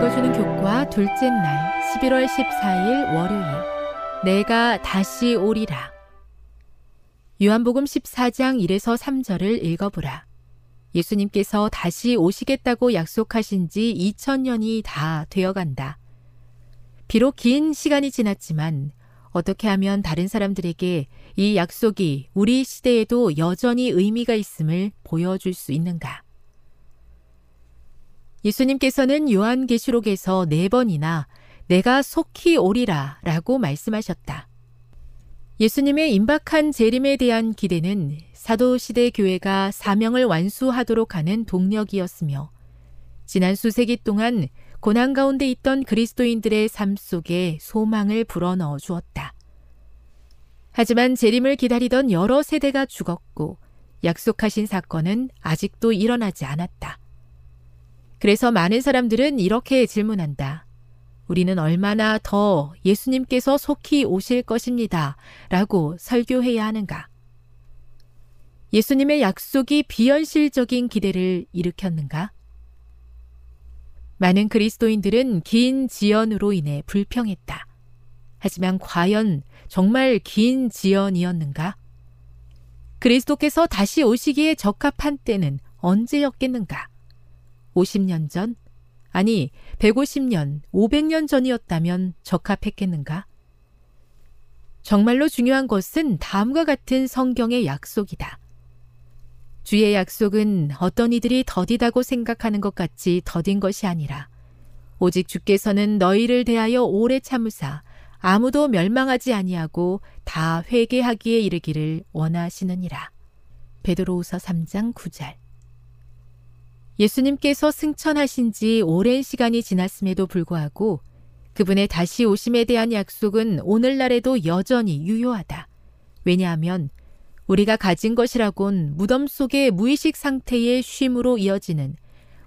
읽어주는 교과 둘째 날 11월 14일 월요일 내가 다시 오리라 요한복음 14장 1에서 3절을 읽어보라. 예수님께서 다시 오시겠다고 약속하신 지 2000년이 다 되어간다. 비록 긴 시간이 지났지만 어떻게 하면 다른 사람들에게 이 약속이 우리 시대에도 여전히 의미가 있음을 보여줄 수 있는가? 예수님께서는 요한계시록에서 네 번이나 내가 속히 오리라 라고 말씀하셨다. 예수님의 임박한 재림에 대한 기대는 사도시대 교회가 사명을 완수하도록 하는 동력이었으며 지난 수세기 동안 고난 가운데 있던 그리스도인들의 삶 속에 소망을 불어넣어 주었다. 하지만 재림을 기다리던 여러 세대가 죽었고 약속하신 사건은 아직도 일어나지 않았다. 그래서 많은 사람들은 이렇게 질문한다. 우리는 얼마나 더 예수님께서 속히 오실 것입니다. 라고 설교해야 하는가? 예수님의 약속이 비현실적인 기대를 일으켰는가? 많은 그리스도인들은 긴 지연으로 인해 불평했다. 하지만 과연 정말 긴 지연이었는가? 그리스도께서 다시 오시기에 적합한 때는 언제였겠는가? 50년 전? 아니, 150년, 500년 전이었다면 적합했겠는가? 정말로 중요한 것은 다음과 같은 성경의 약속이다. 주의 약속은 어떤 이들이 더디다고 생각하는 것 같이 더딘 것이 아니라 오직 주께서는 너희를 대하여 오래 참으사 아무도 멸망하지 아니하고 다 회개하기에 이르기를 원하시느니라. 베드로우서 3장 9절 예수님께서 승천하신 지 오랜 시간이 지났음에도 불구하고 그분의 다시 오심에 대한 약속은 오늘날에도 여전히 유효하다. 왜냐하면 우리가 가진 것이라곤 무덤 속의 무의식 상태의 쉼으로 이어지는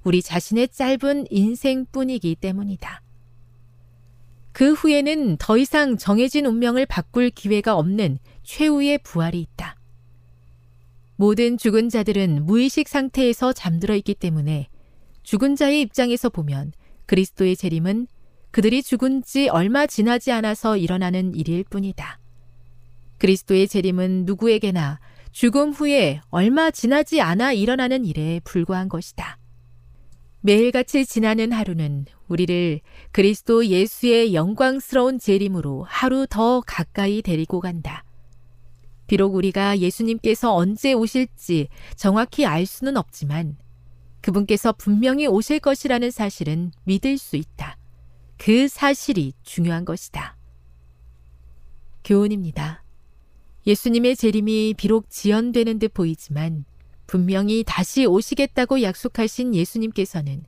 우리 자신의 짧은 인생뿐이기 때문이다. 그 후에는 더 이상 정해진 운명을 바꿀 기회가 없는 최후의 부활이 있다. 모든 죽은 자들은 무의식 상태에서 잠들어 있기 때문에 죽은 자의 입장에서 보면 그리스도의 재림은 그들이 죽은 지 얼마 지나지 않아서 일어나는 일일 뿐이다. 그리스도의 재림은 누구에게나 죽음 후에 얼마 지나지 않아 일어나는 일에 불과한 것이다. 매일같이 지나는 하루는 우리를 그리스도 예수의 영광스러운 재림으로 하루 더 가까이 데리고 간다. 비록 우리가 예수님께서 언제 오실지 정확히 알 수는 없지만 그분께서 분명히 오실 것이라는 사실은 믿을 수 있다. 그 사실이 중요한 것이다. 교훈입니다. 예수님의 재림이 비록 지연되는 듯 보이지만 분명히 다시 오시겠다고 약속하신 예수님께서는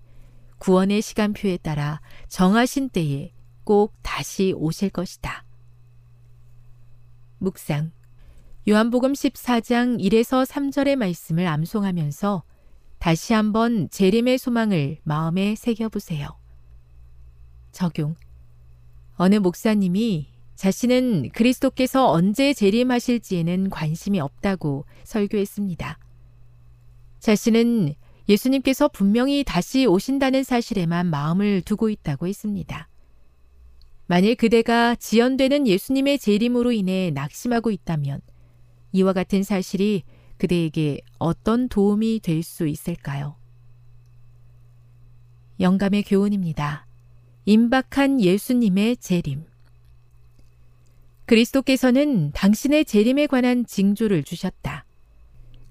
구원의 시간표에 따라 정하신 때에 꼭 다시 오실 것이다. 묵상. 요한복음 14장 1에서 3절의 말씀을 암송하면서 다시 한번 재림의 소망을 마음에 새겨보세요. 적용. 어느 목사님이 자신은 그리스도께서 언제 재림하실지에는 관심이 없다고 설교했습니다. 자신은 예수님께서 분명히 다시 오신다는 사실에만 마음을 두고 있다고 했습니다. 만일 그대가 지연되는 예수님의 재림으로 인해 낙심하고 있다면 이와 같은 사실이 그대에게 어떤 도움이 될 수 있을까요? 영감의 교훈입니다. 임박한 예수님의 재림. 그리스도께서는 당신의 재림에 관한 징조를 주셨다.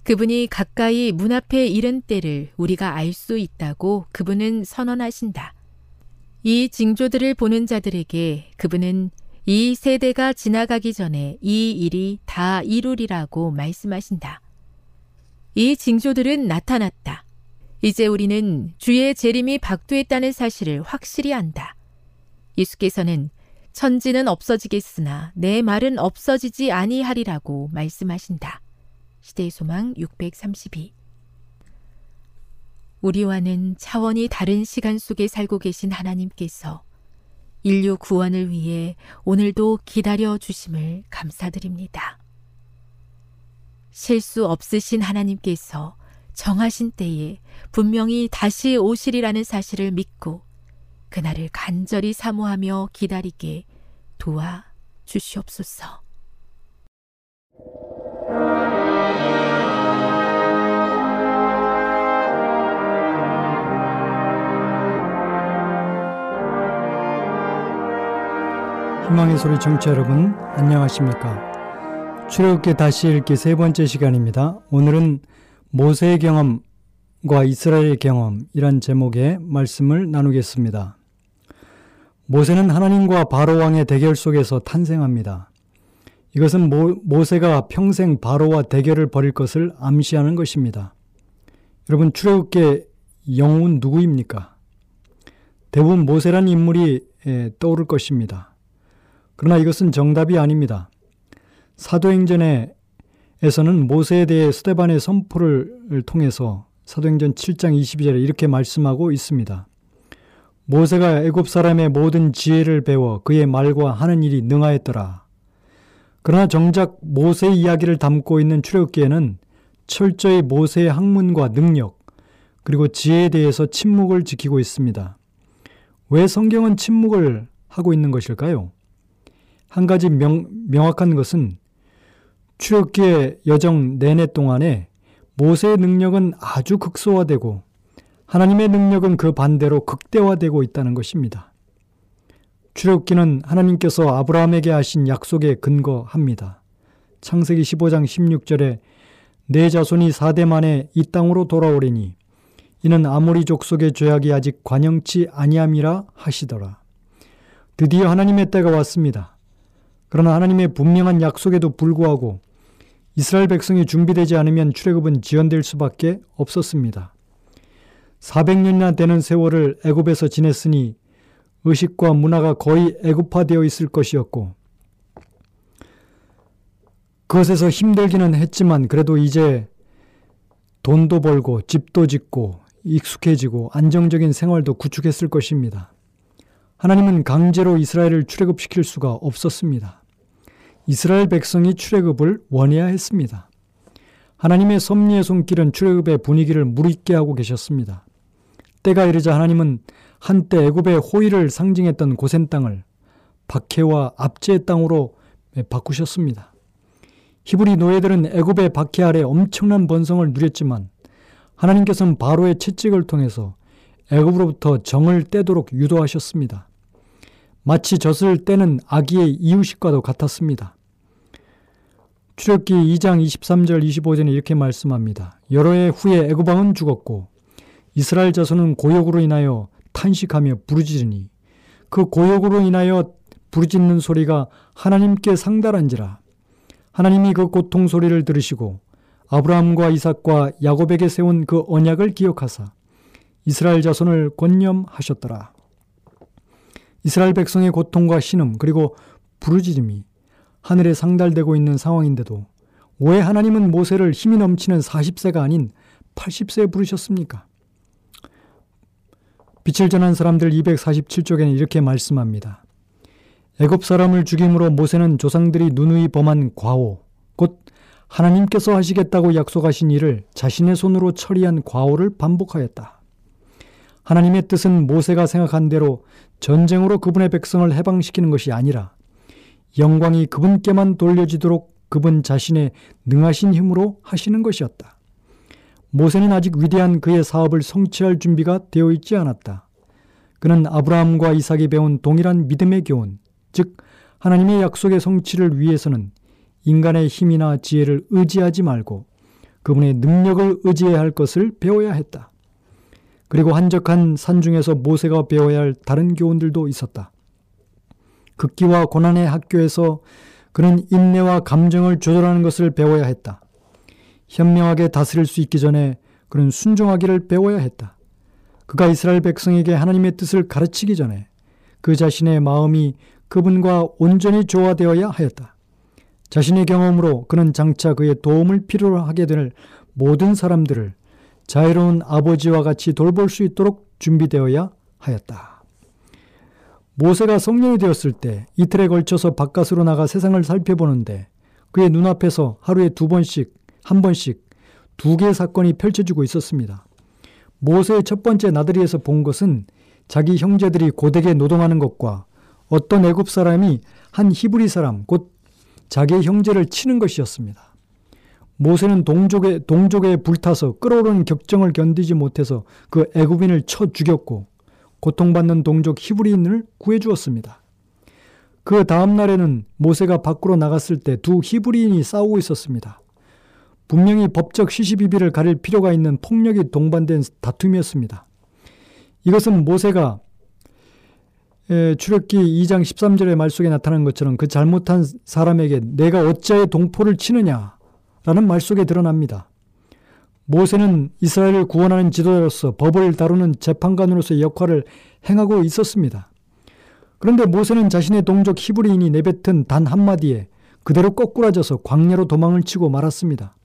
그분이 가까이 문 앞에 이른 때를 우리가 알 수 있다고 그분은 선언하신다. 이 징조들을 보는 자들에게 그분은 이 세대가 지나가기 전에 이 일이 다 이루리라고 말씀하신다. 이 징조들은 나타났다. 이제 우리는 주의 재림이 박두했다는 사실을 확실히 안다. 예수께서는 천지는 없어지겠으나 내 말은 없어지지 아니하리라고 말씀하신다. 시대의 소망 632 우리와는 차원이 다른 시간 속에 살고 계신 하나님께서 인류 구원을 위해 오늘도 기다려 주심을 감사드립니다. 실수 없으신 하나님께서 정하신 때에 분명히 다시 오시리라는 사실을 믿고 그날을 간절히 사모하며 기다리게 도와 주시옵소서. 희망의 소리 청취자 여러분 안녕하십니까? 출애굽기 다시 읽기 세 번째 시간입니다. 오늘은 모세의 경험과 이스라엘의 경험이란 제목의 말씀을 나누겠습니다. 모세는 하나님과 바로 왕의 대결 속에서 탄생합니다. 이것은 모, 모세가 평생 바로와 대결을 벌일 것을 암시하는 것입니다. 여러분 출애굽기의 영웅은 누구입니까? 대부분 모세란 인물이 떠오를 것입니다. 그러나 이것은 정답이 아닙니다. 사도행전에서는 모세에 대해 스테반의 선포를 통해서 사도행전 7장 22절에 이렇게 말씀하고 있습니다. 모세가 애굽 사람의 모든 지혜를 배워 그의 말과 하는 일이 능하였더라. 그러나 정작 모세 이야기를 담고 있는 출애굽기에는 철저히 모세의 학문과 능력 그리고 지혜에 대해서 침묵을 지키고 있습니다. 왜 성경은 침묵을 하고 있는 것일까요? 한 가지 명, 명확한 것은 출애굽기의 여정 내내 동안에 모세의 능력은 아주 극소화되고 하나님의 능력은 그 반대로 극대화되고 있다는 것입니다. 출애굽기는 하나님께서 아브라함에게 하신 약속에 근거합니다. 창세기 15장 16절에 내 자손이 4대 만에 이 땅으로 돌아오리니 이는 아모리 족속의 죄악이 아직 관영치 아니함이라 하시더라. 드디어 하나님의 때가 왔습니다. 그러나 하나님의 분명한 약속에도 불구하고 이스라엘 백성이 준비되지 않으면 출애굽은 지연될 수밖에 없었습니다. 400년이나 되는 세월을 애굽에서 지냈으니 의식과 문화가 거의 애굽화되어 있을 것이었고 그것에서 힘들기는 했지만 그래도 이제 돈도 벌고 집도 짓고 익숙해지고 안정적인 생활도 구축했을 것입니다. 하나님은 강제로 이스라엘을 출애굽시킬 수가 없었습니다. 이스라엘 백성이 출애굽을 원해야 했습니다. 하나님의 섭리의 손길은 출애굽의 분위기를 무르익게 하고 계셨습니다. 때가 이르자 하나님은 한때 애굽의 호의를 상징했던 고센 땅을 박해와 압제의 땅으로 바꾸셨습니다. 히브리 노예들은 애굽의 박해 아래 엄청난 번성을 누렸지만 하나님께서는 바로의 채찍을 통해서 애굽으로부터 정을 떼도록 유도하셨습니다. 마치 젖을 떼는 아기의 이유식과도 같았습니다. 출애굽기 2장 23절 25절에 이렇게 말씀합니다. 여러 해 후에 애굽 왕은 죽었고 이스라엘 자손은 고역으로 인하여 탄식하며 부르짖으니 그 고역으로 인하여 부르짖는 소리가 하나님께 상달한지라 하나님이 그 고통 소리를 들으시고 아브라함과 이삭과 야곱에게 세운 그 언약을 기억하사 이스라엘 자손을 권념하셨더라. 이스라엘 백성의 고통과 신음 그리고 부르짖음이 하늘에 상달되고 있는 상황인데도 왜 하나님은 모세를 힘이 넘치는 40세가 아닌 80세에 부르셨습니까? 빛을 전한 사람들 247쪽에는 이렇게 말씀합니다. 애굽 사람을 죽임으로 모세는 조상들이 누누이 범한 과오, 곧 하나님께서 하시겠다고 약속하신 일을 자신의 손으로 처리한 과오를 반복하였다. 하나님의 뜻은 모세가 생각한 대로 전쟁으로 그분의 백성을 해방시키는 것이 아니라 영광이 그분께만 돌려지도록 그분 자신의 능하신 힘으로 하시는 것이었다. 모세는 아직 위대한 그의 사업을 성취할 준비가 되어 있지 않았다. 그는 아브라함과 이삭이 배운 동일한 믿음의 교훈, 즉 하나님의 약속의 성취를 위해서는 인간의 힘이나 지혜를 의지하지 말고 그분의 능력을 의지해야 할 것을 배워야 했다. 그리고 한적한 산중에서 모세가 배워야 할 다른 교훈들도 있었다. 극기와 고난의 학교에서 그는 인내와 감정을 조절하는 것을 배워야 했다. 현명하게 다스릴 수 있기 전에 그는 순종하기를 배워야 했다. 그가 이스라엘 백성에게 하나님의 뜻을 가르치기 전에 그 자신의 마음이 그분과 온전히 조화되어야 하였다. 자신의 경험으로 그는 장차 그의 도움을 필요로 하게 될 모든 사람들을 자유로운 아버지와 같이 돌볼 수 있도록 준비되어야 하였다. 모세가 성령이 되었을 때 이틀에 걸쳐서 바깥으로 나가 세상을 살펴보는데 그의 눈앞에서 하루에 두 번씩, 한 번씩 두 개의 사건이 펼쳐지고 있었습니다. 모세의 첫 번째 나들이에서 본 것은 자기 형제들이 고되게 노동하는 것과 어떤 애굽 사람이 한 히브리 사람, 곧 자기의 형제를 치는 것이었습니다. 모세는 동족에 동족에 불타서 끓어오르는 격정을 견디지 못해서 그 애굽인을 쳐 죽였고 고통받는 동족 히브리인을 구해 주었습니다. 그 다음 날에는 모세가 밖으로 나갔을 때 두 히브리인이 싸우고 있었습니다. 분명히 법적 시시비비를 가릴 필요가 있는 폭력이 동반된 다툼이었습니다. 이것은 모세가 출애기 2장 13절의 말 속에 나타난 것처럼 그 잘못한 사람에게 내가 어찌하여 동포를 치느냐 라는 말 속에 드러납니다. 모세는 이스라엘을 구원하는 지도자로서 법을 다루는 재판관으로서의 역할을 행하고 있었습니다. 그런데 모세는 자신의 동족 히브리인이 내뱉은 단 한마디에 그대로 거꾸라져서 광야로 도망을 치고 말았습니다.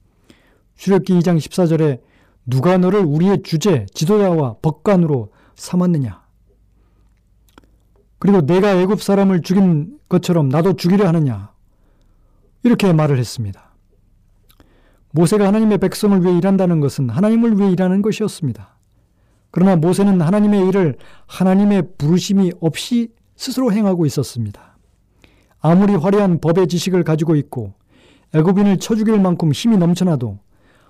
출애기 2장 14절에 누가 너를 우리의 주제, 지도자와 법관으로 삼았느냐? 그리고 내가 애굽 사람을 죽인 것처럼 나도 죽이려 하느냐? 이렇게 말을 했습니다. 모세가 하나님의 백성을 위해 일한다는 것은 하나님을 위해 일하는 것이었습니다. 그러나 모세는 하나님의 일을 하나님의 부르심이 없이 스스로 행하고 있었습니다. 아무리 화려한 법의 지식을 가지고 있고 애굽인을 쳐 죽일 만큼 힘이 넘쳐나도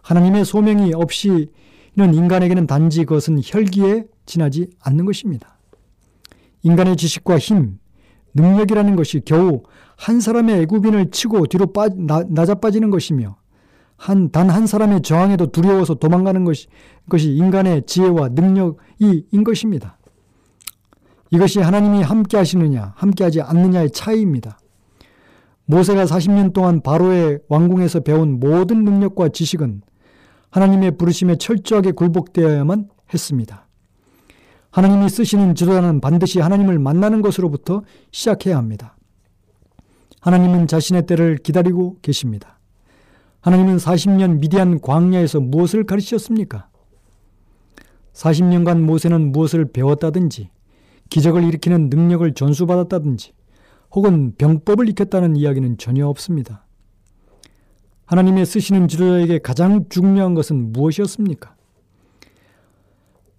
하나님의 소명이 없이는 인간에게는 단지 그것은 혈기에 지나지 않는 것입니다. 인간의 지식과 힘, 능력이라는 것이 겨우 한 사람의 애굽인을 치고 뒤로 빠, 나, 낮아빠지는 것이며 한, 단 한 사람의 저항에도 두려워서 도망가는 것이, 것이 인간의 지혜와 능력이인 것입니다. 이것이 하나님이 함께 하시느냐, 함께 하지 않느냐의 차이입니다. 모세가 40년 동안 바로의 왕궁에서 배운 모든 능력과 지식은 하나님의 부르심에 철저하게 굴복되어야만 했습니다. 하나님이 쓰시는 지도자는 반드시 하나님을 만나는 것으로부터 시작해야 합니다. 하나님은 자신의 때를 기다리고 계십니다. 하나님은 40년 미디안 광야에서 무엇을 가르치셨습니까? 40년간 모세는 무엇을 배웠다든지 기적을 일으키는 능력을 전수받았다든지 혹은 병법을 익혔다는 이야기는 전혀 없습니다. 하나님의 쓰시는 지도자에게 가장 중요한 것은 무엇이었습니까?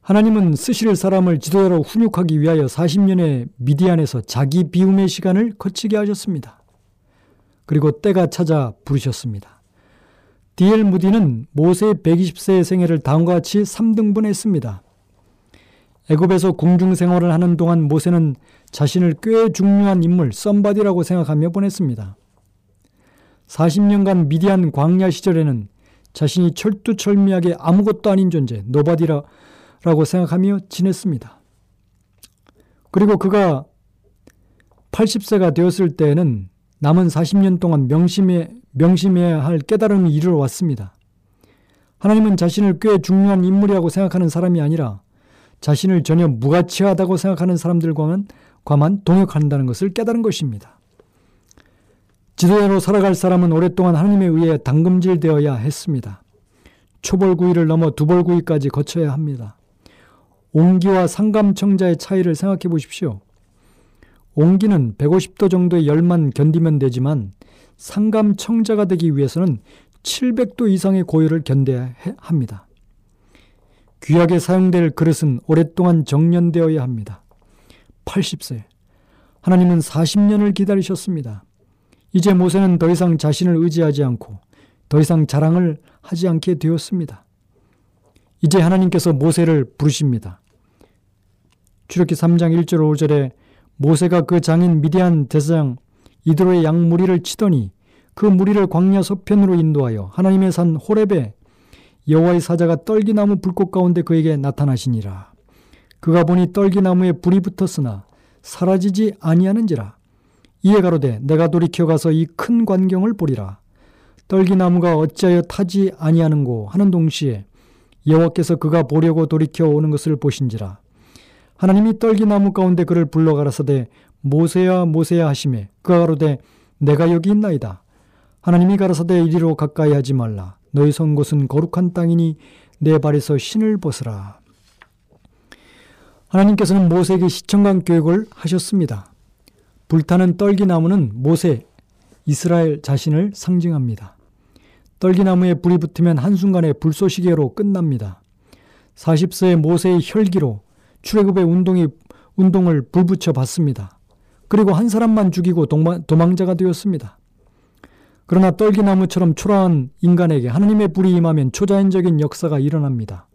하나님은 쓰실 사람을 지도자로 훈육하기 위하여 40년의 미디안에서 자기 비움의 시간을 거치게 하셨습니다. 그리고 때가 차자 부르셨습니다. D. L. 무디는 모세의 120세의 생애를 다음과 같이 3등분했습니다. 애굽에서 궁중 생활을 하는 동안 모세는 자신을 꽤 중요한 인물, somebody라고 생각하며 보냈습니다. 40년간 미디안 광야 시절에는 자신이 철두철미하게 아무것도 아닌 존재, nobody라고 생각하며 지냈습니다. 그리고 그가 80세가 되었을 때에는 남은 40년 동안 명심해, 명심해야 할 깨달음이 이르러 왔습니다. 하나님은 자신을 꽤 중요한 인물이라고 생각하는 사람이 아니라 자신을 전혀 무가치하다고 생각하는 사람들과만 과만 동역한다는 것을 깨달은 것입니다. 지도자로 살아갈 사람은 오랫동안 하나님에 의해 당금질되어야 했습니다. 초벌구이를 넘어 두벌구이까지 거쳐야 합니다. 옹기와 상감청자의 차이를 생각해 보십시오. 옹기는 150도 정도의 열만 견디면 되지만 상감청자가 되기 위해서는 700도 이상의 고열을 견뎌야 합니다. 귀하게 사용될 그릇은 오랫동안 정년되어야 합니다. 80세. 하나님은 40년을 기다리셨습니다. 이제 모세는 더 이상 자신을 의지하지 않고 더 이상 자랑을 하지 않게 되었습니다. 이제 하나님께서 모세를 부르십니다. 출애기 3장 1절 5절에 모세가 그 장인 미디안 대장 이드로의 양 무리를 치더니 그 무리를 광야 서편으로 인도하여 하나님의 산 호렙에 여호와의 사자가 떨기나무 불꽃 가운데 그에게 나타나시니라. 그가 보니 떨기나무에 불이 붙었으나 사라지지 아니하는지라. 이에 가로되 내가 돌이켜 가서 이 큰 광경을 보리라. 떨기나무가 어찌하여 타지 아니하는고 하는 동시에 여호와께서 그가 보려고 돌이켜 오는 것을 보신지라. 하나님이 떨기나무 가운데 그를 불러 가라사대 모세야 모세야 하심에 그가 가로되 내가 여기 있나이다. 하나님이 가라사대 이리로 가까이 하지 말라. 너희 선 곳은 거룩한 땅이니 내 발에서 신을 벗으라. 하나님께서는 모세에게 시청강 교육을 하셨습니다. 불타는 떨기나무는 모세, 이스라엘 자신을 상징합니다. 떨기나무에 불이 붙으면 한순간에 불쏘시개로 끝납니다. 40세의 모세의 혈기로 출애굽의 운동이 운동을 불붙여 봤습니다. 그리고 한 사람만 죽이고 도망, 도망자가 되었습니다. 그러나 떨기나무처럼 초라한 인간에게 하나님의 불이 임하면 초자연적인 역사가 일어납니다.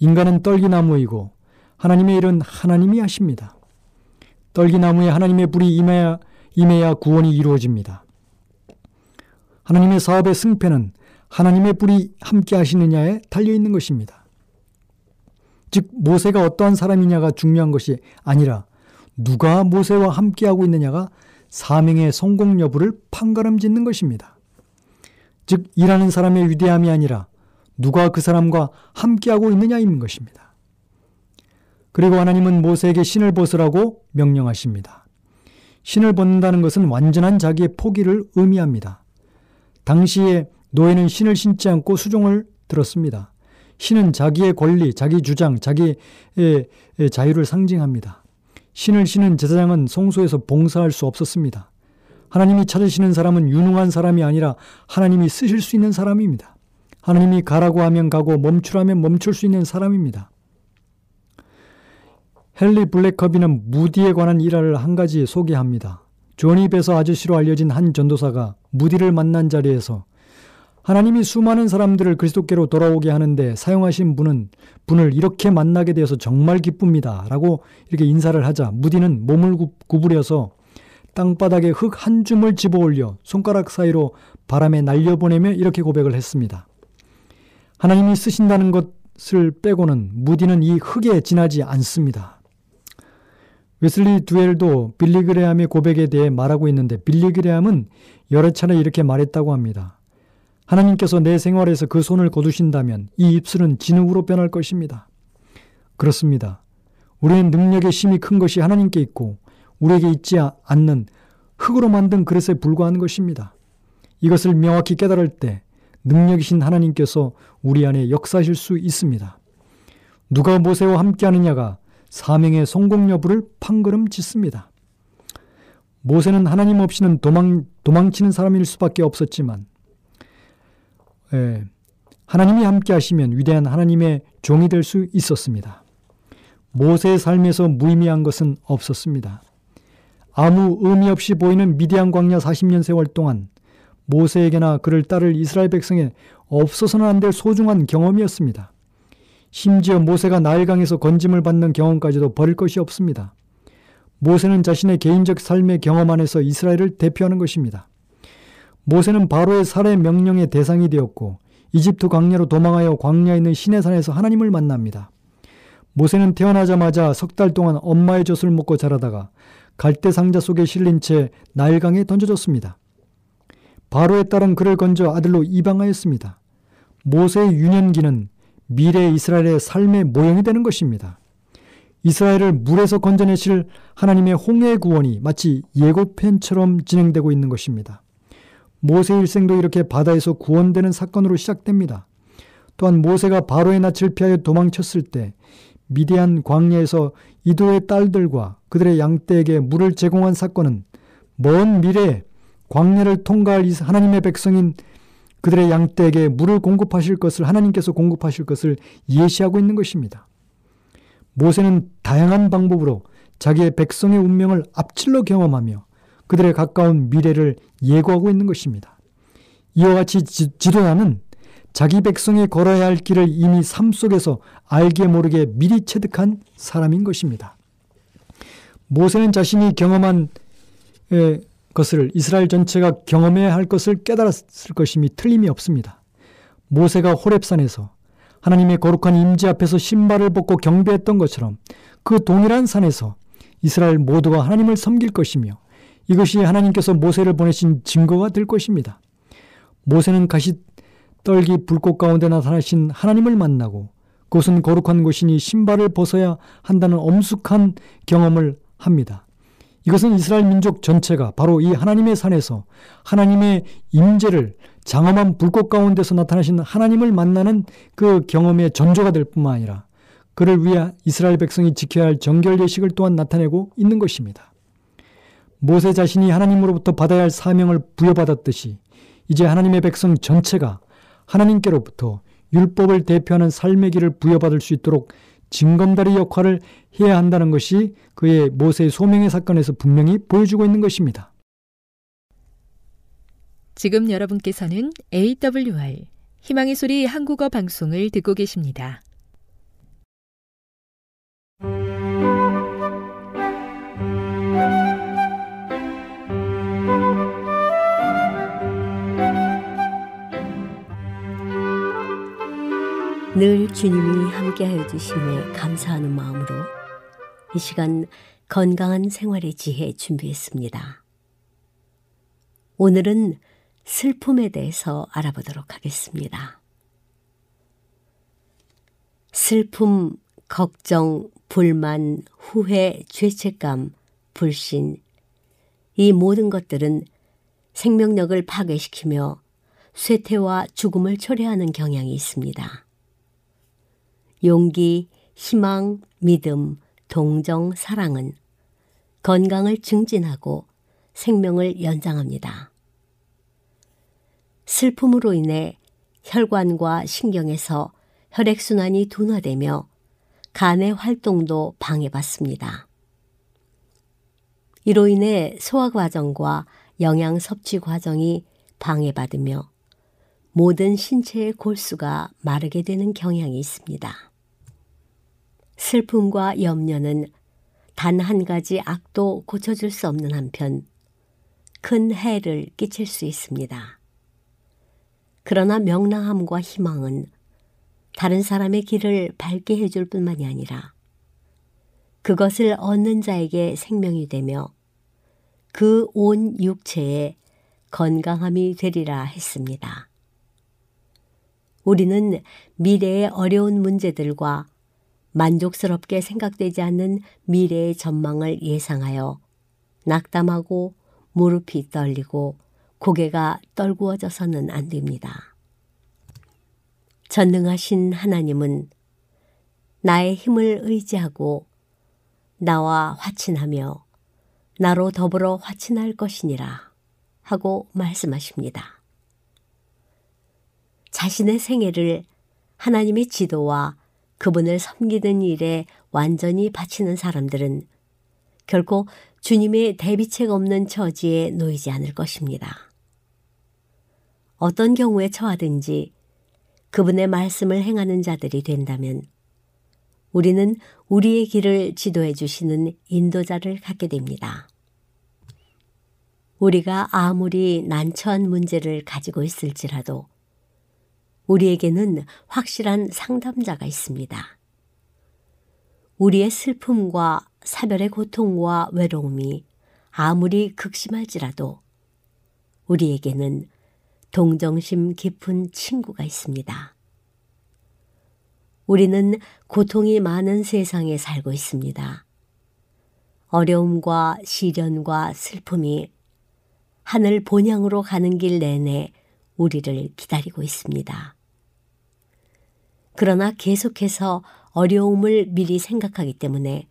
인간은 떨기나무이고 하나님의 일은 하나님이 하십니다. 떨기나무에 하나님의 불이 임해야, 임해야 구원이 이루어집니다. 하나님의 사업의 승패는 하나님의 불이 함께 하시느냐에 달려 있는 것입니다. 즉 모세가 어떠한 사람이냐가 중요한 것이 아니라 누가 모세와 함께하고 있느냐가 사명의 성공 여부를 판가름 짓는 것입니다. 즉 일하는 사람의 위대함이 아니라 누가 그 사람과 함께하고 있느냐인 것입니다. 그리고 하나님은 모세에게 신을 벗으라고 명령하십니다. 신을 벗는다는 것은 완전한 자기의 포기를 의미합니다. 당시에 노예는 신을 신지 않고 수종을 들었습니다. 신은 자기의 권리, 자기 주장, 자기의 자유를 상징합니다. 신을 신은 제사장은 성소에서 봉사할 수 없었습니다. 하나님이 찾으시는 사람은 유능한 사람이 아니라 하나님이 쓰실 수 있는 사람입니다. 하나님이 가라고 하면 가고 멈추라면 멈출 수 있는 사람입니다. 헨리 블랙커비는 무디에 관한 일화를 한 가지 소개합니다. 베서 아저씨로 알려진 한 전도사가 무디를 만난 자리에서 하나님이 수많은 사람들을 그리스도께로 돌아오게 하는데 사용하신 분은 분을 이렇게 만나게 되어서 정말 기쁩니다. 라고 이렇게 인사를 하자 무디는 몸을 구부려서 땅바닥에 흙 한 줌을 집어 올려 손가락 사이로 바람에 날려보내며 이렇게 고백을 했습니다. 하나님이 쓰신다는 것을 빼고는 무디는 이 흙에 지나지 않습니다. 웨슬리 두엘도 빌리 그레함의 고백에 대해 말하고 있는데 빌리 그레함은 여러 차례 이렇게 말했다고 합니다. 하나님께서 내 생활에서 그 손을 거두신다면 이 입술은 진흙으로 변할 것입니다. 그렇습니다. 우리의 능력의 힘이 큰 것이 하나님께 있고 우리에게 있지 않는 흙으로 만든 그릇에 불과한 것입니다. 이것을 명확히 깨달을 때 능력이신 하나님께서 우리 안에 역사하실 수 있습니다. 누가 모세와 함께하느냐가 사명의 성공 여부를 판가름 짓습니다. 모세는 하나님 없이는 도망, 도망치는 사람일 수밖에 없었지만 예, 하나님이 함께 하시면 위대한 하나님의 종이 될 수 있었습니다. 모세의 삶에서 무의미한 것은 없었습니다. 아무 의미 없이 보이는 미디안 광야 40년 세월 동안 모세에게나 그를 따를 이스라엘 백성에 없어서는 안 될 소중한 경험이었습니다. 심지어 모세가 나일강에서 건짐을 받는 경험까지도 버릴 것이 없습니다. 모세는 자신의 개인적 삶의 경험 안에서 이스라엘을 대표하는 것입니다. 모세는 바로의 살해 명령의 대상이 되었고 이집트 광야로 도망하여 광야에 있는 시내산에서 하나님을 만납니다. 모세는 태어나자마자 석 달 동안 엄마의 젖을 먹고 자라다가 갈대 상자 속에 실린 채 나일강에 던져졌습니다. 바로의 딸은 그를 건져 아들로 입양하였습니다. 모세의 유년기는 미래 이스라엘의 삶의 모형이 되는 것입니다. 이스라엘을 물에서 건져내실 하나님의 홍해 구원이 마치 예고편처럼 진행되고 있는 것입니다. 모세 일생도 이렇게 바다에서 구원되는 사건으로 시작됩니다. 또한 모세가 바로의 낯을 피하여 도망쳤을 때 미디안 광야에서 이도의 딸들과 그들의 양떼에게 물을 제공한 사건은 먼 미래에 광야를 통과할 하나님의 백성인 그들의 양떼에게 물을 공급하실 것을 하나님께서 공급하실 것을 예시하고 있는 것입니다. 모세는 다양한 방법으로 자기의 백성의 운명을 앞질러 경험하며 그들의 가까운 미래를 예고하고 있는 것입니다. 이와 같이 지, 지도자는 자기 백성이 걸어야 할 길을 이미 삶 속에서 알게 모르게 미리 체득한 사람인 것입니다. 모세는 자신이 경험한 에, 것을 이스라엘 전체가 경험해야 할 것을 깨달았을 것임이 틀림이 없습니다. 모세가 호렙산에서 하나님의 거룩한 임재 앞에서 신발을 벗고 경배했던 것처럼 그 동일한 산에서 이스라엘 모두가 하나님을 섬길 것이며 이것이 하나님께서 모세를 보내신 증거가 될 것입니다. 모세는 가시 떨기 불꽃 가운데 나타나신 하나님을 만나고 그곳은 거룩한 곳이니 신발을 벗어야 한다는 엄숙한 경험을 합니다. 이것은 이스라엘 민족 전체가 바로 이 하나님의 산에서 하나님의 임재를 장엄한 불꽃 가운데서 나타나신 하나님을 만나는 그 경험의 전조가 될 뿐만 아니라 그를 위해 이스라엘 백성이 지켜야 할 정결 예식을 또한 나타내고 있는 것입니다. 모세 자신이 하나님으로부터 받아야 할 사명을 부여받았듯이 이제 하나님의 백성 전체가 하나님께로부터 율법을 대표하는 삶의 길을 부여받을 수 있도록 징검다리 역할을 해야 한다는 것이 그의 모세의 소명의 사건에서 분명히 보여주고 있는 것입니다. 지금 여러분께서는 AWR 희망의 소리 한국어 방송을 듣고 계십니다. 늘 주님이 함께하여 주심에 감사하는 마음으로 이 시간 건강한 생활의 지혜 준비했습니다. 오늘은 슬픔에 대해서 알아보도록 하겠습니다. 슬픔, 걱정, 불만, 후회, 죄책감, 불신, 이 모든 것들은 생명력을 파괴시키며 쇠퇴와 죽음을 초래하는 경향이 있습니다. 용기, 희망, 믿음, 동정, 사랑은 건강을 증진하고 생명을 연장합니다. 슬픔으로 인해 혈관과 신경에서 혈액순환이 둔화되며 간의 활동도 방해받습니다. 이로 인해 소화 과정과 영양 섭취 과정이 방해받으며 모든 신체의 골수가 마르게 되는 경향이 있습니다. 슬픔과 염려는 단 한 가지 악도 고쳐줄 수 없는 한편 큰 해를 끼칠 수 있습니다. 그러나 명랑함과 희망은 다른 사람의 길을 밝게 해줄 뿐만이 아니라 그것을 얻는 자에게 생명이 되며 그 온 육체에 건강함이 되리라 했습니다. 우리는 미래의 어려운 문제들과 만족스럽게 생각되지 않는 미래의 전망을 예상하여 낙담하고 무릎이 떨리고 고개가 떨구어져서는 안 됩니다. 전능하신 하나님은 나의 힘을 의지하고 나와 화친하며 나로 더불어 화친할 것이니라 하고 말씀하십니다. 자신의 생애를 하나님의 지도와 그분을 섬기는 일에 완전히 바치는 사람들은 결코 주님의 대비책 없는 처지에 놓이지 않을 것입니다. 어떤 경우에 처하든지 그분의 말씀을 행하는 자들이 된다면 우리는 우리의 길을 지도해 주시는 인도자를 갖게 됩니다. 우리가 아무리 난처한 문제를 가지고 있을지라도 우리에게는 확실한 상담자가 있습니다. 우리의 슬픔과 사별의 고통과 외로움이 아무리 극심할지라도 우리에게는 동정심 깊은 친구가 있습니다. 우리는 고통이 많은 세상에 살고 있습니다. 어려움과 시련과 슬픔이 하늘 본향으로 가는 길 내내 우리를 기다리고 있습니다. 그러나 계속해서 어려움을 미리 생각하기 때문에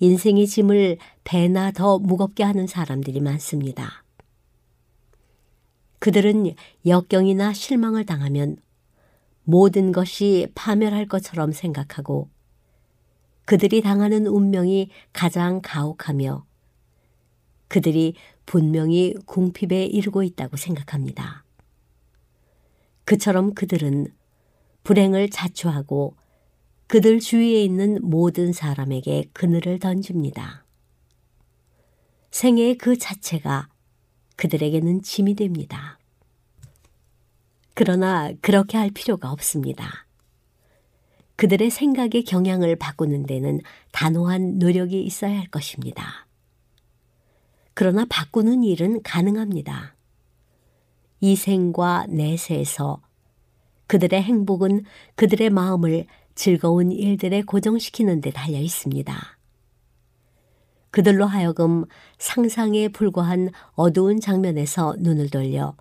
인생의 짐을 배나 더 무겁게 하는 사람들이 많습니다. 그들은 역경이나 실망을 당하면 모든 것이 파멸할 것처럼 생각하고 그들이 당하는 운명이 가장 가혹하며 그들이 분명히 궁핍에 이르고 있다고 생각합니다. 그처럼 그들은 불행을 자초하고 그들 주위에 있는 모든 사람에게 그늘을 던집니다. 생애의 그 자체가 그들에게는 짐이 됩니다. 그러나 그렇게 할 필요가 없습니다. 그들의 생각의 경향을 바꾸는 데는 단호한 노력이 있어야 할 것입니다. 그러나 바꾸는 일은 가능합니다. 이 생과 내세에서 그들의 행복은 그들의 마음을 즐거운 일들에 고정시키는 데 달려 있습니다. 그들로 하여금 상상에 불과한 어두운 장면에서 눈을 돌려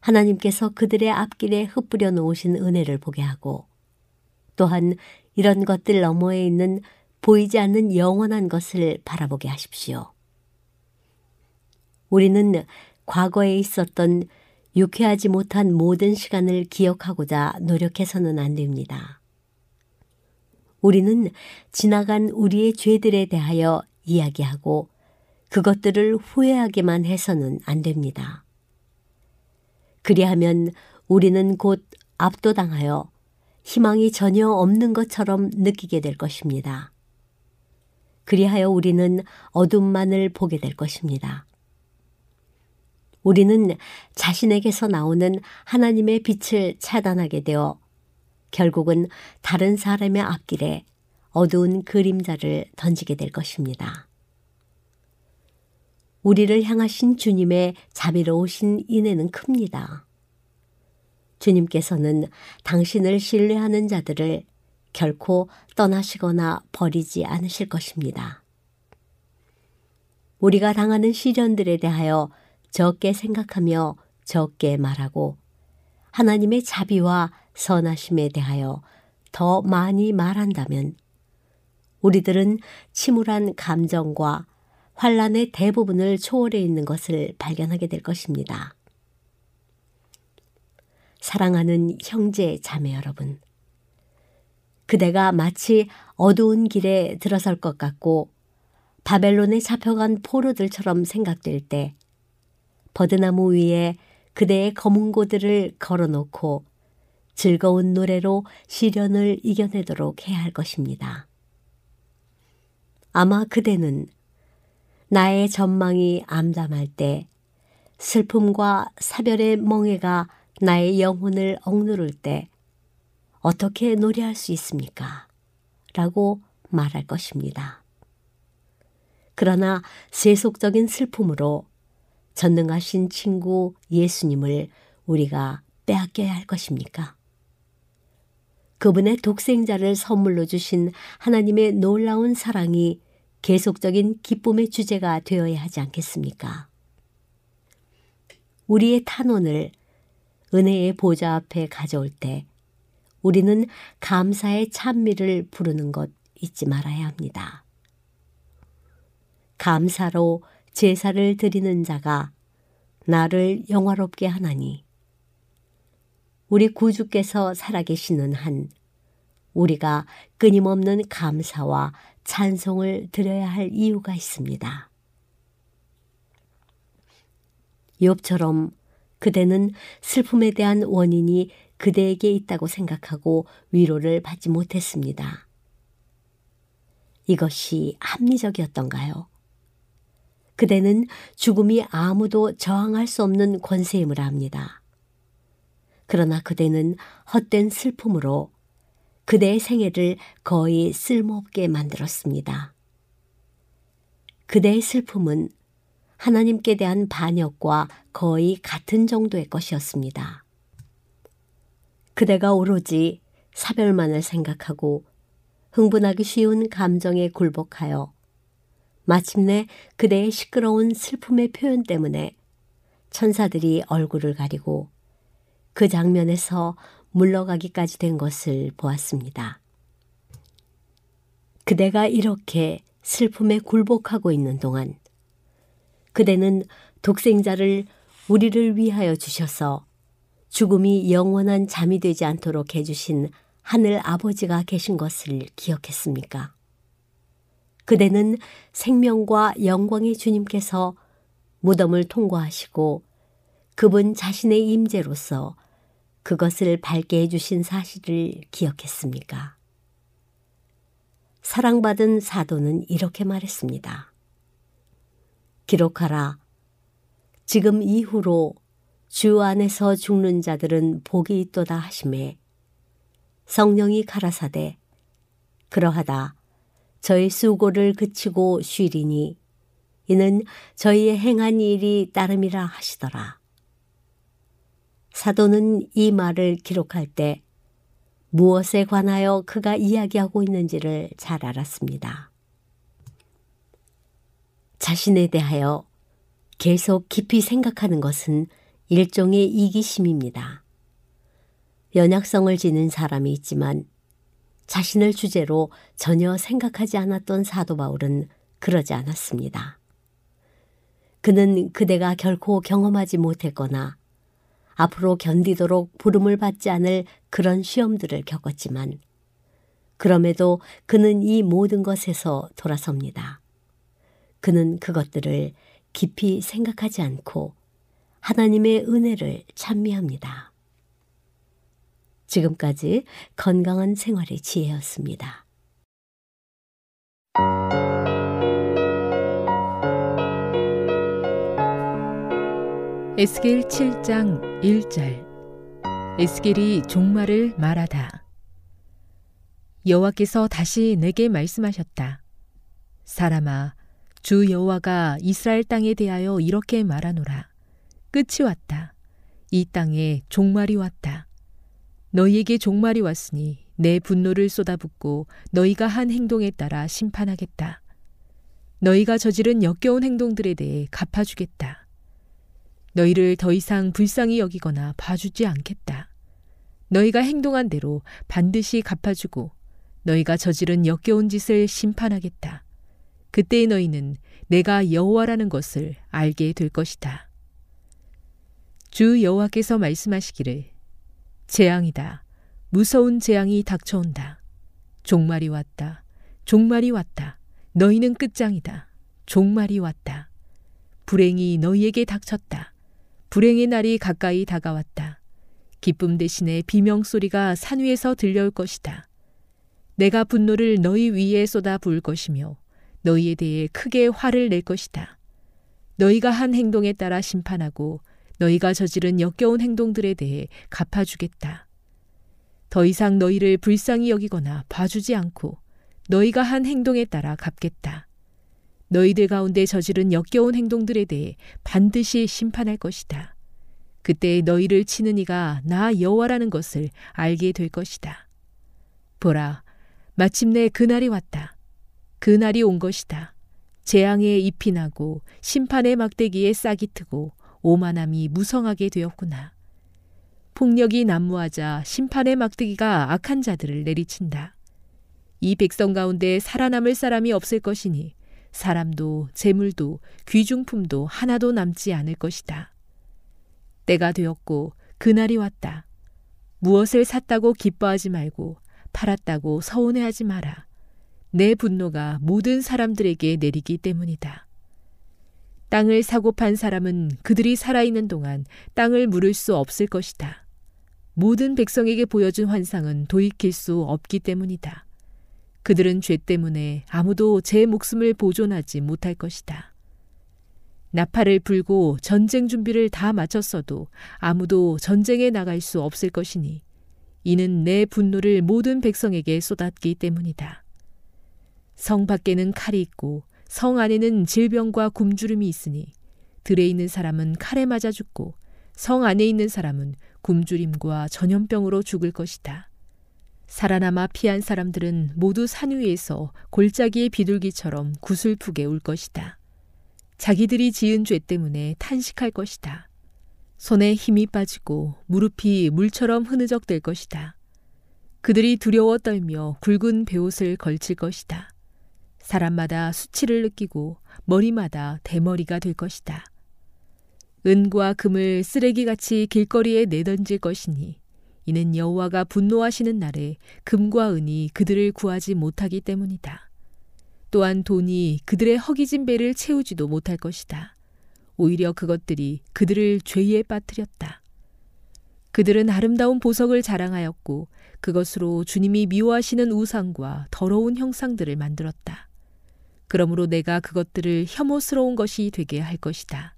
하나님께서 그들의 앞길에 흩뿌려 놓으신 은혜를 보게 하고 또한 이런 것들 너머에 있는 보이지 않는 영원한 것을 바라보게 하십시오. 우리는 과거에 있었던 유쾌하지 못한 모든 시간을 기억하고자 노력해서는 안 됩니다. 우리는 지나간 우리의 죄들에 대하여 이야기하고 그것들을 후회하게만 해서는 안 됩니다. 그리하면 우리는 곧 압도당하여 희망이 전혀 없는 것처럼 느끼게 될 것입니다. 그리하여 우리는 어둠만을 보게 될 것입니다. 우리는 자신에게서 나오는 하나님의 빛을 차단하게 되어 결국은 다른 사람의 앞길에 어두운 그림자를 던지게 될 것입니다. 우리를 향하신 주님의 자비로우신 인애는 큽니다. 주님께서는 당신을 신뢰하는 자들을 결코 떠나시거나 버리지 않으실 것입니다. 우리가 당하는 시련들에 대하여 적게 생각하며 적게 말하고 하나님의 자비와 선하심에 대하여 더 많이 말한다면 우리들은 침울한 감정과 환란의 대부분을 초월해 있는 것을 발견하게 될 것입니다. 사랑하는 형제 자매 여러분. 그대가 마치 어두운 길에 들어설 것 같고 바벨론에 잡혀간 포로들처럼 생각될 때 버드나무 위에 그대의 검은 고들을 걸어놓고 즐거운 노래로 시련을 이겨내도록 해야 할 것입니다. 아마 그대는 나의 전망이 암담할 때 슬픔과 사별의 멍해가 나의 영혼을 억누를 때 어떻게 노래할 수 있습니까? 라고 말할 것입니다. 그러나 세속적인 슬픔으로 전능하신 친구 예수님을 우리가 빼앗겨야 할 것입니까? 그분의 독생자를 선물로 주신 하나님의 놀라운 사랑이 계속적인 기쁨의 주제가 되어야 하지 않겠습니까? 우리의 탄원을 은혜의 보좌 앞에 가져올 때 우리는 감사의 찬미를 부르는 것 잊지 말아야 합니다. 감사로 제사를 드리는 자가 나를 영화롭게 하나니 우리 구주께서 살아계시는 한 우리가 끊임없는 감사와 찬송을 드려야 할 이유가 있습니다. 욥처럼 그대는 슬픔에 대한 원인이 그대에게 있다고 생각하고 위로를 받지 못했습니다. 이것이 합리적이었던가요? 그대는 죽음이 아무도 저항할 수 없는 권세임을 압니다. 그러나 그대는 헛된 슬픔으로 그대의 생애를 거의 쓸모없게 만들었습니다. 그대의 슬픔은 하나님께 대한 반역과 거의 같은 정도의 것이었습니다. 그대가 오로지 사별만을 생각하고 흥분하기 쉬운 감정에 굴복하여 마침내 그대의 시끄러운 슬픔의 표현 때문에 천사들이 얼굴을 가리고 그 장면에서 물러가기까지 된 것을 보았습니다. 그대가 이렇게 슬픔에 굴복하고 있는 동안 그대는 독생자를 우리를 위하여 주셔서 죽음이 영원한 잠이 되지 않도록 해주신 하늘 아버지가 계신 것을 기억했습니까? 그대는 생명과 영광의 주님께서 무덤을 통과하시고 그분 자신의 임재로서 그것을 밝게 해주신 사실을 기억했습니까? 사랑받은 사도는 이렇게 말했습니다. 기록하라. 지금 이후로 주 안에서 죽는 자들은 복이 있도다 하심에 성령이 가라사대 그러하다 저희 수고를 그치고 쉬리니 이는 저희의 행한 일이 따름이라 하시더라. 사도는 이 말을 기록할 때 무엇에 관하여 그가 이야기하고 있는지를 잘 알았습니다. 자신에 대하여 계속 깊이 생각하는 것은 일종의 이기심입니다. 연약성을 지닌 사람이 있지만 자신을 주제로 전혀 생각하지 않았던 사도 바울은 그러지 않았습니다. 그는 그대가 결코 경험하지 못했거나 앞으로 견디도록 부름을 받지 않을 그런 시험들을 겪었지만 그럼에도 그는 이 모든 것에서 돌아섭니다. 그는 그것들을 깊이 생각하지 않고 하나님의 은혜를 찬미합니다. 지금까지 건강한 생활의 지혜였습니다. 에스겔 7장 1절 에스겔이 종말을 말하다 여호와께서 다시 내게 말씀하셨다. 사람아 주 여호와가 이스라엘 땅에 대하여 이렇게 말하노라. 끝이 왔다. 이 땅에 종말이 왔다. 너희에게 종말이 왔으니 내 분노를 쏟아붓고 너희가 한 행동에 따라 심판하겠다. 너희가 저지른 역겨운 행동들에 대해 갚아주겠다. 너희를 더 이상 불쌍히 여기거나 봐주지 않겠다. 너희가 행동한 대로 반드시 갚아주고 너희가 저지른 역겨운 짓을 심판하겠다. 그때 너희는 내가 여호와라는 것을 알게 될 것이다. 주 여호와께서 말씀하시기를 재앙이다. 무서운 재앙이 닥쳐온다. 종말이 왔다. 종말이 왔다. 너희는 끝장이다. 종말이 왔다. 불행이 너희에게 닥쳤다. 불행의 날이 가까이 다가왔다. 기쁨 대신에 비명 소리가 산 위에서 들려올 것이다. 내가 분노를 너희 위에 쏟아 부을 것이며 너희에 대해 크게 화를 낼 것이다. 너희가 한 행동에 따라 심판하고 너희가 저지른 역겨운 행동들에 대해 갚아주겠다. 더 이상 너희를 불쌍히 여기거나 봐주지 않고 너희가 한 행동에 따라 갚겠다. 너희들 가운데 저지른 역겨운 행동들에 대해 반드시 심판할 것이다. 그때 너희를 치는 이가 나 여호와라는 것을 알게 될 것이다. 보라, 마침내 그날이 왔다. 그날이 온 것이다. 재앙에 잎이 나고 심판의 막대기에 싹이 트고 오만함이 무성하게 되었구나. 폭력이 난무하자 심판의 막대기가 악한 자들을 내리친다. 이 백성 가운데 살아남을 사람이 없을 것이니 사람도 재물도 귀중품도 하나도 남지 않을 것이다. 때가 되었고 그날이 왔다. 무엇을 샀다고 기뻐하지 말고 팔았다고 서운해하지 마라. 내 분노가 모든 사람들에게 내리기 때문이다. 땅을 사고 판 사람은 그들이 살아있는 동안 땅을 물을 수 없을 것이다. 모든 백성에게 보여준 환상은 도입킬 수 없기 때문이다. 그들은 죄 때문에 아무도 제 목숨을 보존하지 못할 것이다. 나팔을 불고 전쟁 준비를 다 마쳤어도 아무도 전쟁에 나갈 수 없을 것이니 이는 내 분노를 모든 백성에게 쏟았기 때문이다. 성 밖에는 칼이 있고 성 안에는 질병과 굶주림이 있으니 들에 있는 사람은 칼에 맞아 죽고 성 안에 있는 사람은 굶주림과 전염병으로 죽을 것이다. 살아남아 피한 사람들은 모두 산 위에서 골짜기의 비둘기처럼 구슬프게 울 것이다. 자기들이 지은 죄 때문에 탄식할 것이다. 손에 힘이 빠지고 무릎이 물처럼 흐느적될 것이다. 그들이 두려워 떨며 굵은 베옷을 걸칠 것이다. 사람마다 수치를 느끼고 머리마다 대머리가 될 것이다. 은과 금을 쓰레기같이 길거리에 내던질 것이니 이는 여호와가 분노하시는 날에 금과 은이 그들을 구하지 못하기 때문이다. 또한 돈이 그들의 허기진 배를 채우지도 못할 것이다. 오히려 그것들이 그들을 죄에 빠뜨렸다. 그들은 아름다운 보석을 자랑하였고 그것으로 주님이 미워하시는 우상과 더러운 형상들을 만들었다. 그러므로 내가 그것들을 혐오스러운 것이 되게 할 것이다.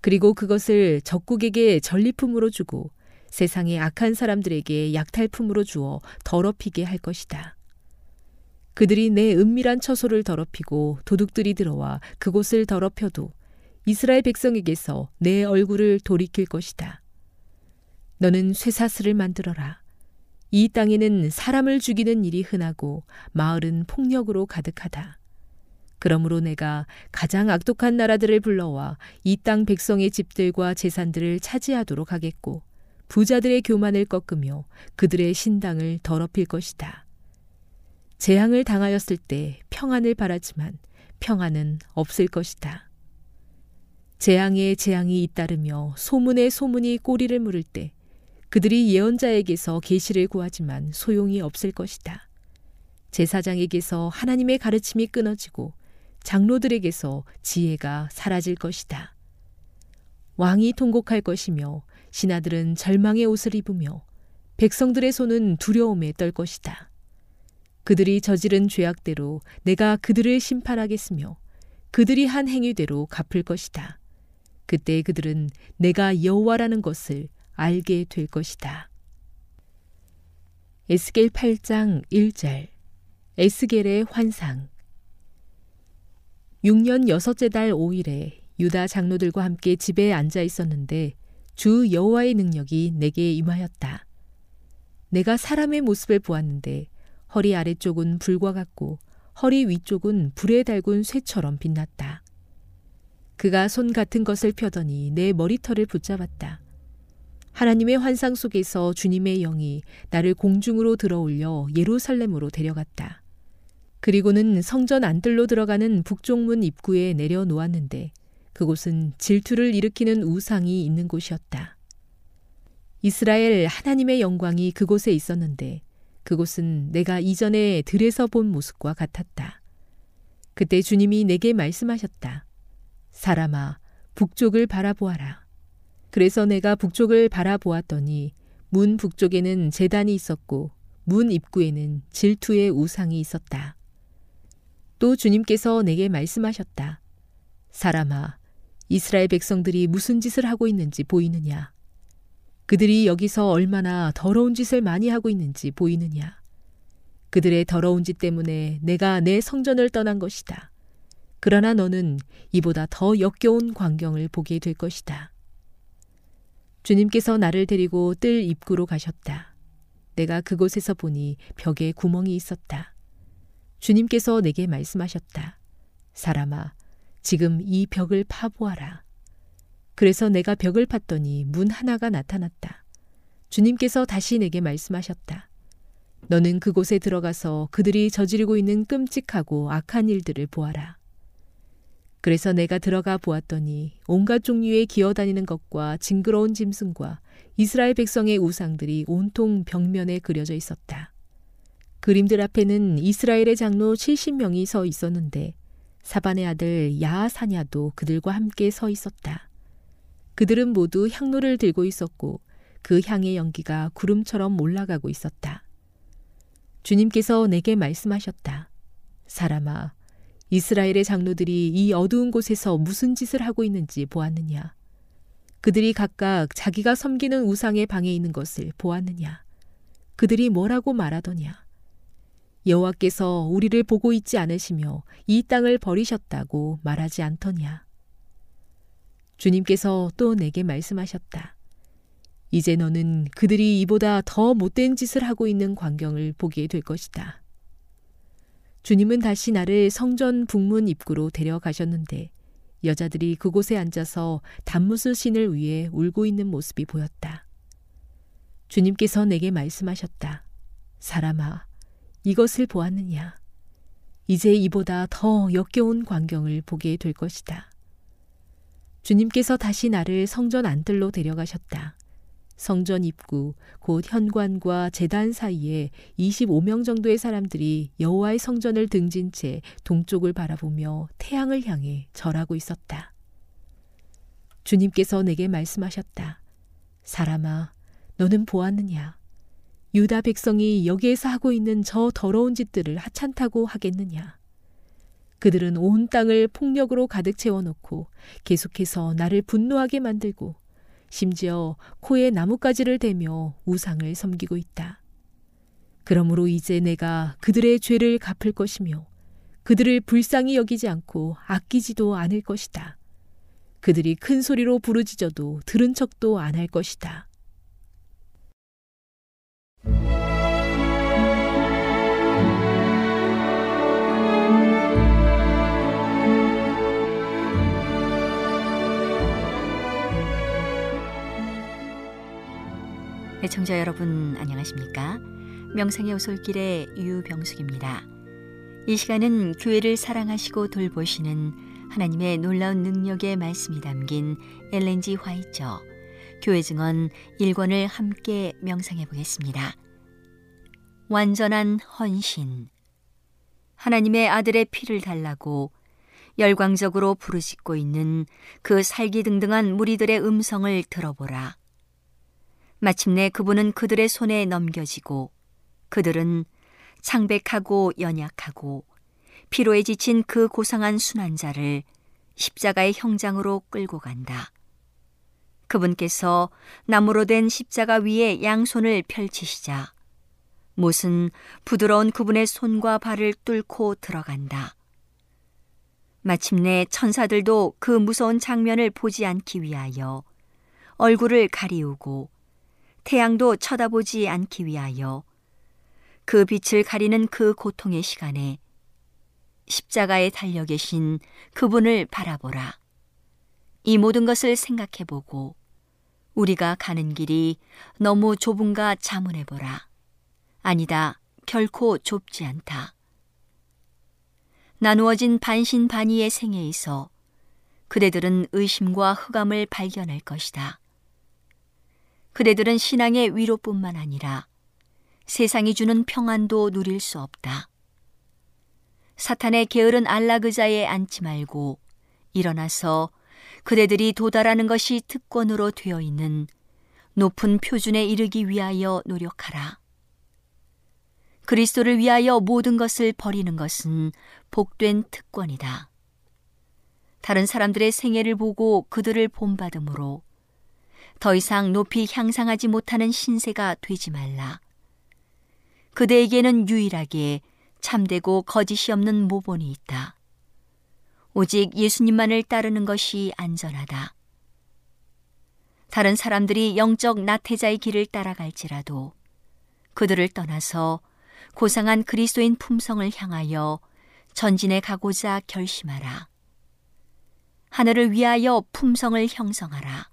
그리고 그것을 적국에게 전리품으로 주고 세상의 악한 사람들에게 약탈품으로 주어 더럽히게 할 것이다. 그들이 내 은밀한 처소를 더럽히고 도둑들이 들어와 그곳을 더럽혀도 이스라엘 백성에게서 내 얼굴을 돌이킬 것이다. 너는 쇠사슬을 만들어라. 이 땅에는 사람을 죽이는 일이 흔하고 마을은 폭력으로 가득하다. 그러므로 내가 가장 악독한 나라들을 불러와 이 땅 백성의 집들과 재산들을 차지하도록 하겠고 부자들의 교만을 꺾으며 그들의 신당을 더럽힐 것이다. 재앙을 당하였을 때 평안을 바라지만 평안은 없을 것이다. 재앙에 재앙이 잇따르며 소문에 소문이 꼬리를 물을 때 그들이 예언자에게서 계시를 구하지만 소용이 없을 것이다. 제사장에게서 하나님의 가르침이 끊어지고 장로들에게서 지혜가 사라질 것이다. 왕이 통곡할 것이며 신하들은 절망의 옷을 입으며 백성들의 손은 두려움에 떨 것이다. 그들이 저지른 죄악대로 내가 그들을 심판하겠으며 그들이 한 행위대로 갚을 것이다. 그때 그들은 내가 여호와라는 것을 알게 될 것이다. 에스겔 8장 1절 에스겔의 환상 6년 여섯째 달 5일에 유다 장로들과 함께 집에 앉아 있었는데 주 여호와의 능력이 내게 임하였다. 내가 사람의 모습을 보았는데 허리 아래쪽은 불과 같고 허리 위쪽은 불에 달군 쇠처럼 빛났다. 그가 손 같은 것을 펴더니 내 머리털을 붙잡았다. 하나님의 환상 속에서 주님의 영이 나를 공중으로 들어올려 예루살렘으로 데려갔다. 그리고는 성전 안뜰로 들어가는 북쪽문 입구에 내려놓았는데 그곳은 질투를 일으키는 우상이 있는 곳이었다. 이스라엘 하나님의 영광이 그곳에 있었는데 그곳은 내가 이전에 들에서 본 모습과 같았다. 그때 주님이 내게 말씀하셨다. 사람아, 북쪽을 바라보아라. 그래서 내가 북쪽을 바라보았더니 문 북쪽에는 재단이 있었고 문 입구에는 질투의 우상이 있었다. 또 주님께서 내게 말씀하셨다. 사람아, 이스라엘 백성들이 무슨 짓을 하고 있는지 보이느냐? 그들이 여기서 얼마나 더러운 짓을 많이 하고 있는지 보이느냐? 그들의 더러운 짓 때문에 내가 내 성전을 떠난 것이다. 그러나 너는 이보다 더 역겨운 광경을 보게 될 것이다. 주님께서 나를 데리고 뜰 입구로 가셨다. 내가 그곳에서 보니 벽에 구멍이 있었다. 주님께서 내게 말씀하셨다. 사람아, 지금 이 벽을 파보아라. 그래서 내가 벽을 팠더니 문 하나가 나타났다. 주님께서 다시 내게 말씀하셨다. 너는 그곳에 들어가서 그들이 저지르고 있는 끔찍하고 악한 일들을 보아라. 그래서 내가 들어가 보았더니 온갖 종류의 기어다니는 것과 징그러운 짐승과 이스라엘 백성의 우상들이 온통 벽면에 그려져 있었다. 그림들 앞에는 이스라엘의 장로 70명이 서 있었는데 사반의 아들 야하사냐도 그들과 함께 서 있었다. 그들은 모두 향로를 들고 있었고 그 향의 연기가 구름처럼 올라가고 있었다. 주님께서 내게 말씀하셨다. 사람아, 이스라엘의 장로들이 이 어두운 곳에서 무슨 짓을 하고 있는지 보았느냐? 그들이 각각 자기가 섬기는 우상의 방에 있는 것을 보았느냐? 그들이 뭐라고 말하더냐? 여호와께서 우리를 보고 있지 않으시며 이 땅을 버리셨다고 말하지 않더냐? 주님께서 또 내게 말씀하셨다. 이제 너는 그들이 이보다 더 못된 짓을 하고 있는 광경을 보게 될 것이다. 주님은 다시 나를 성전 북문 입구로 데려가셨는데 여자들이 그곳에 앉아서 단무스 신을 위해 울고 있는 모습이 보였다. 주님께서 내게 말씀하셨다. 사람아, 이것을 보았느냐? 이제 이보다 더 역겨운 광경을 보게 될 것이다. 주님께서 다시 나를 성전 안뜰로 데려가셨다. 성전 입구, 곧 현관과 재단 사이에 25명 정도의 사람들이 여호와의 성전을 등진 채 동쪽을 바라보며 태양을 향해 절하고 있었다. 주님께서 내게 말씀하셨다. 사람아, 너는 보았느냐? 유다 백성이 여기에서 하고 있는 저 더러운 짓들을 하찮다고 하겠느냐? 그들은 온 땅을 폭력으로 가득 채워놓고 계속해서 나를 분노하게 만들고 심지어 코에 나뭇가지를 대며 우상을 섬기고 있다. 그러므로 이제 내가 그들의 죄를 갚을 것이며 그들을 불쌍히 여기지 않고 아끼지도 않을 것이다. 그들이 큰 소리로 부르짖어도 들은 척도 안 할 것이다. 애청자 여러분 안녕하십니까? 명상의 오솔길의 유병숙입니다. 이 시간은 교회를 사랑하시고 돌보시는 하나님의 놀라운 능력의 말씀이 담긴 엘렌지 화이처 교회 증언 1권을 함께 명상해 보겠습니다. 완전한 헌신 하나님의 아들의 피를 달라고 열광적으로 부르짖고 있는 그 살기 등등한 무리들의 음성을 들어보라. 마침내 그분은 그들의 손에 넘겨지고 그들은 창백하고 연약하고 피로에 지친 그 고상한 순환자를 십자가의 형장으로 끌고 간다. 그분께서 나무로 된 십자가 위에 양손을 펼치시자 못은 부드러운 그분의 손과 발을 뚫고 들어간다. 마침내 천사들도 그 무서운 장면을 보지 않기 위하여 얼굴을 가리우고 태양도 쳐다보지 않기 위하여 그 빛을 가리는 그 고통의 시간에 십자가에 달려 계신 그분을 바라보라. 이 모든 것을 생각해 보고 우리가 가는 길이 너무 좁은가 자문해 보라. 아니다. 결코 좁지 않다. 나누어진 반신반의의 생에 있어 그대들은 의심과 흑암을 발견할 것이다. 그대들은 신앙의 위로뿐만 아니라 세상이 주는 평안도 누릴 수 없다. 사탄의 게으른 안락의자에 앉지 말고 일어나서 그대들이 도달하는 것이 특권으로 되어 있는 높은 표준에 이르기 위하여 노력하라. 그리스도를 위하여 모든 것을 버리는 것은 복된 특권이다. 다른 사람들의 생애를 보고 그들을 본받음으로 더 이상 높이 향상하지 못하는 신세가 되지 말라. 그대에게는 유일하게 참되고 거짓이 없는 모본이 있다. 오직 예수님만을 따르는 것이 안전하다. 다른 사람들이 영적 나태자의 길을 따라갈지라도 그들을 떠나서 고상한 그리스도인 품성을 향하여 전진해 가고자 결심하라. 하늘을 위하여 품성을 형성하라.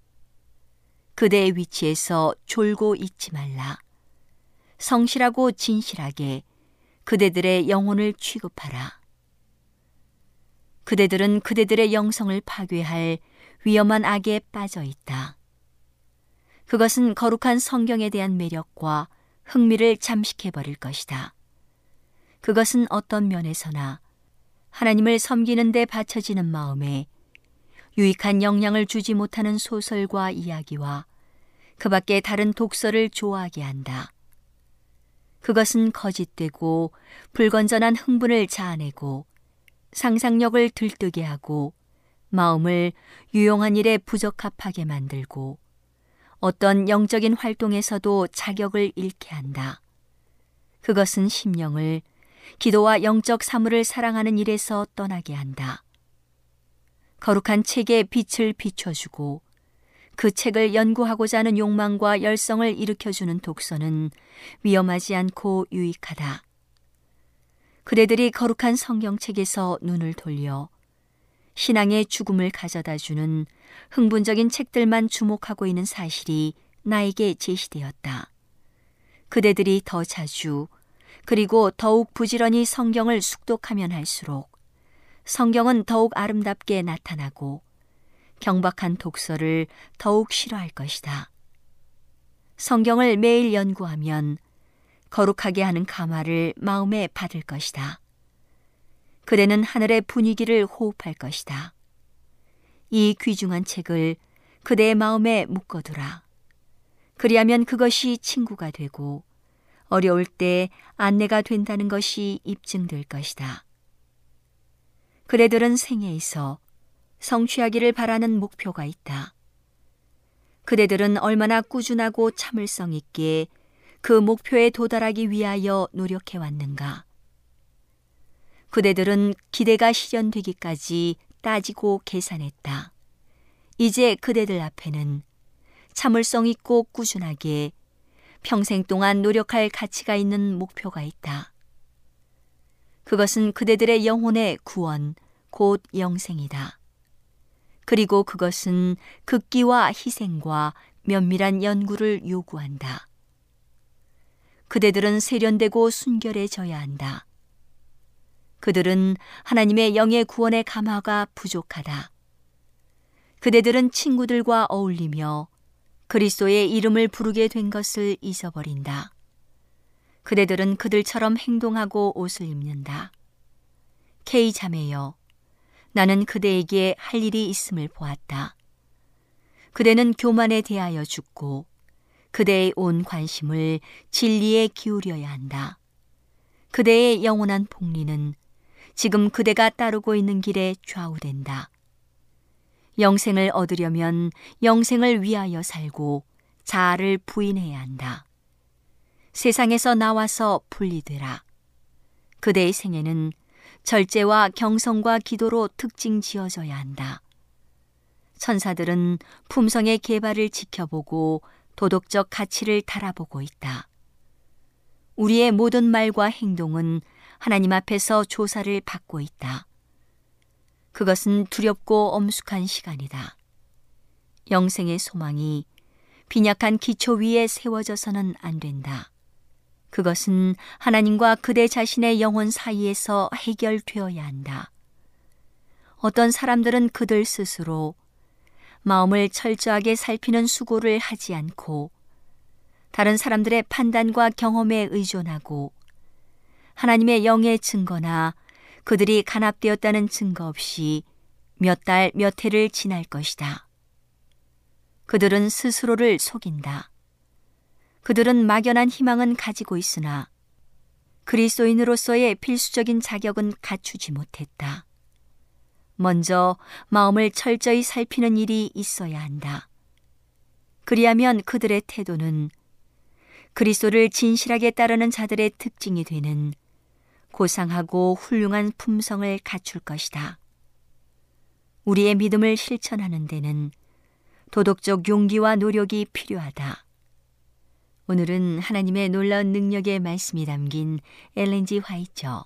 그대의 위치에서 졸고 있지 말라. 성실하고 진실하게 그대들의 영혼을 취급하라. 그대들은 그대들의 영성을 파괴할 위험한 악에 빠져 있다. 그것은 거룩한 성경에 대한 매력과 흥미를 잠식해 버릴 것이다. 그것은 어떤 면에서나 하나님을 섬기는 데 바쳐지는 마음에 유익한 영향을 주지 못하는 소설과 이야기와 그 밖에 다른 독서를 좋아하게 한다. 그것은 거짓되고 불건전한 흥분을 자아내고 상상력을 들뜨게 하고 마음을 유용한 일에 부적합하게 만들고 어떤 영적인 활동에서도 자격을 잃게 한다. 그것은 심령을 기도와 영적 사물을 사랑하는 일에서 떠나게 한다. 거룩한 책에 빛을 비춰주고 그 책을 연구하고자 하는 욕망과 열성을 일으켜주는 독서는 위험하지 않고 유익하다. 그대들이 거룩한 성경책에서 눈을 돌려 신앙의 죽음을 가져다 주는 흥분적인 책들만 주목하고 있는 사실이 나에게 제시되었다. 그대들이 더 자주 그리고 더욱 부지런히 성경을 숙독하면 할수록 성경은 더욱 아름답게 나타나고 경박한 독서를 더욱 싫어할 것이다. 성경을 매일 연구하면 거룩하게 하는 감화를 마음에 받을 것이다. 그대는 하늘의 분위기를 호흡할 것이다. 이 귀중한 책을 그대의 마음에 묶어두라. 그리하면 그것이 친구가 되고 어려울 때 안내가 된다는 것이 입증될 것이다. 그대들은 생애에서 성취하기를 바라는 목표가 있다. 그대들은 얼마나 꾸준하고 참을성 있게 그 목표에 도달하기 위하여 노력해 왔는가. 그대들은 기대가 실현되기까지 따지고 계산했다. 이제 그대들 앞에는 참을성 있고 꾸준하게 평생 동안 노력할 가치가 있는 목표가 있다. 그것은 그대들의 영혼의 구원, 곧 영생이다. 그리고 그것은 극기와 희생과 면밀한 연구를 요구한다. 그대들은 세련되고 순결해져야 한다. 그들은 하나님의 영의 구원의 감화가 부족하다. 그대들은 친구들과 어울리며 그리스도의 이름을 부르게 된 것을 잊어버린다. 그대들은 그들처럼 행동하고 옷을 입는다. K 자매여, 나는 그대에게 할 일이 있음을 보았다. 그대는 교만에 대하여 죽고 그대의 온 관심을 진리에 기울여야 한다. 그대의 영원한 복리는 지금 그대가 따르고 있는 길에 좌우된다. 영생을 얻으려면 영생을 위하여 살고 자아를 부인해야 한다. 세상에서 나와서 분리되라. 그대의 생애는 절제와 경성과 기도로 특징 지어져야 한다. 천사들은 품성의 개발을 지켜보고 도덕적 가치를 달아보고 있다. 우리의 모든 말과 행동은 하나님 앞에서 조사를 받고 있다. 그것은 두렵고 엄숙한 시간이다. 영생의 소망이 빈약한 기초 위에 세워져서는 안 된다. 그것은 하나님과 그대 자신의 영혼 사이에서 해결되어야 한다. 어떤 사람들은 그들 스스로 마음을 철저하게 살피는 수고를 하지 않고 다른 사람들의 판단과 경험에 의존하고 하나님의 영의 증거나 그들이 간합되었다는 증거 없이 몇 달, 몇 해를 지날 것이다. 그들은 스스로를 속인다. 그들은 막연한 희망은 가지고 있으나 그리스도인으로서의 필수적인 자격은 갖추지 못했다. 먼저 마음을 철저히 살피는 일이 있어야 한다. 그리하면 그들의 태도는 그리스도를 진실하게 따르는 자들의 특징이 되는 고상하고 훌륭한 품성을 갖출 것이다. 우리의 믿음을 실천하는 데는 도덕적 용기와 노력이 필요하다. 오늘은 하나님의 놀라운 능력의 말씀이 담긴 엘렌지 화이처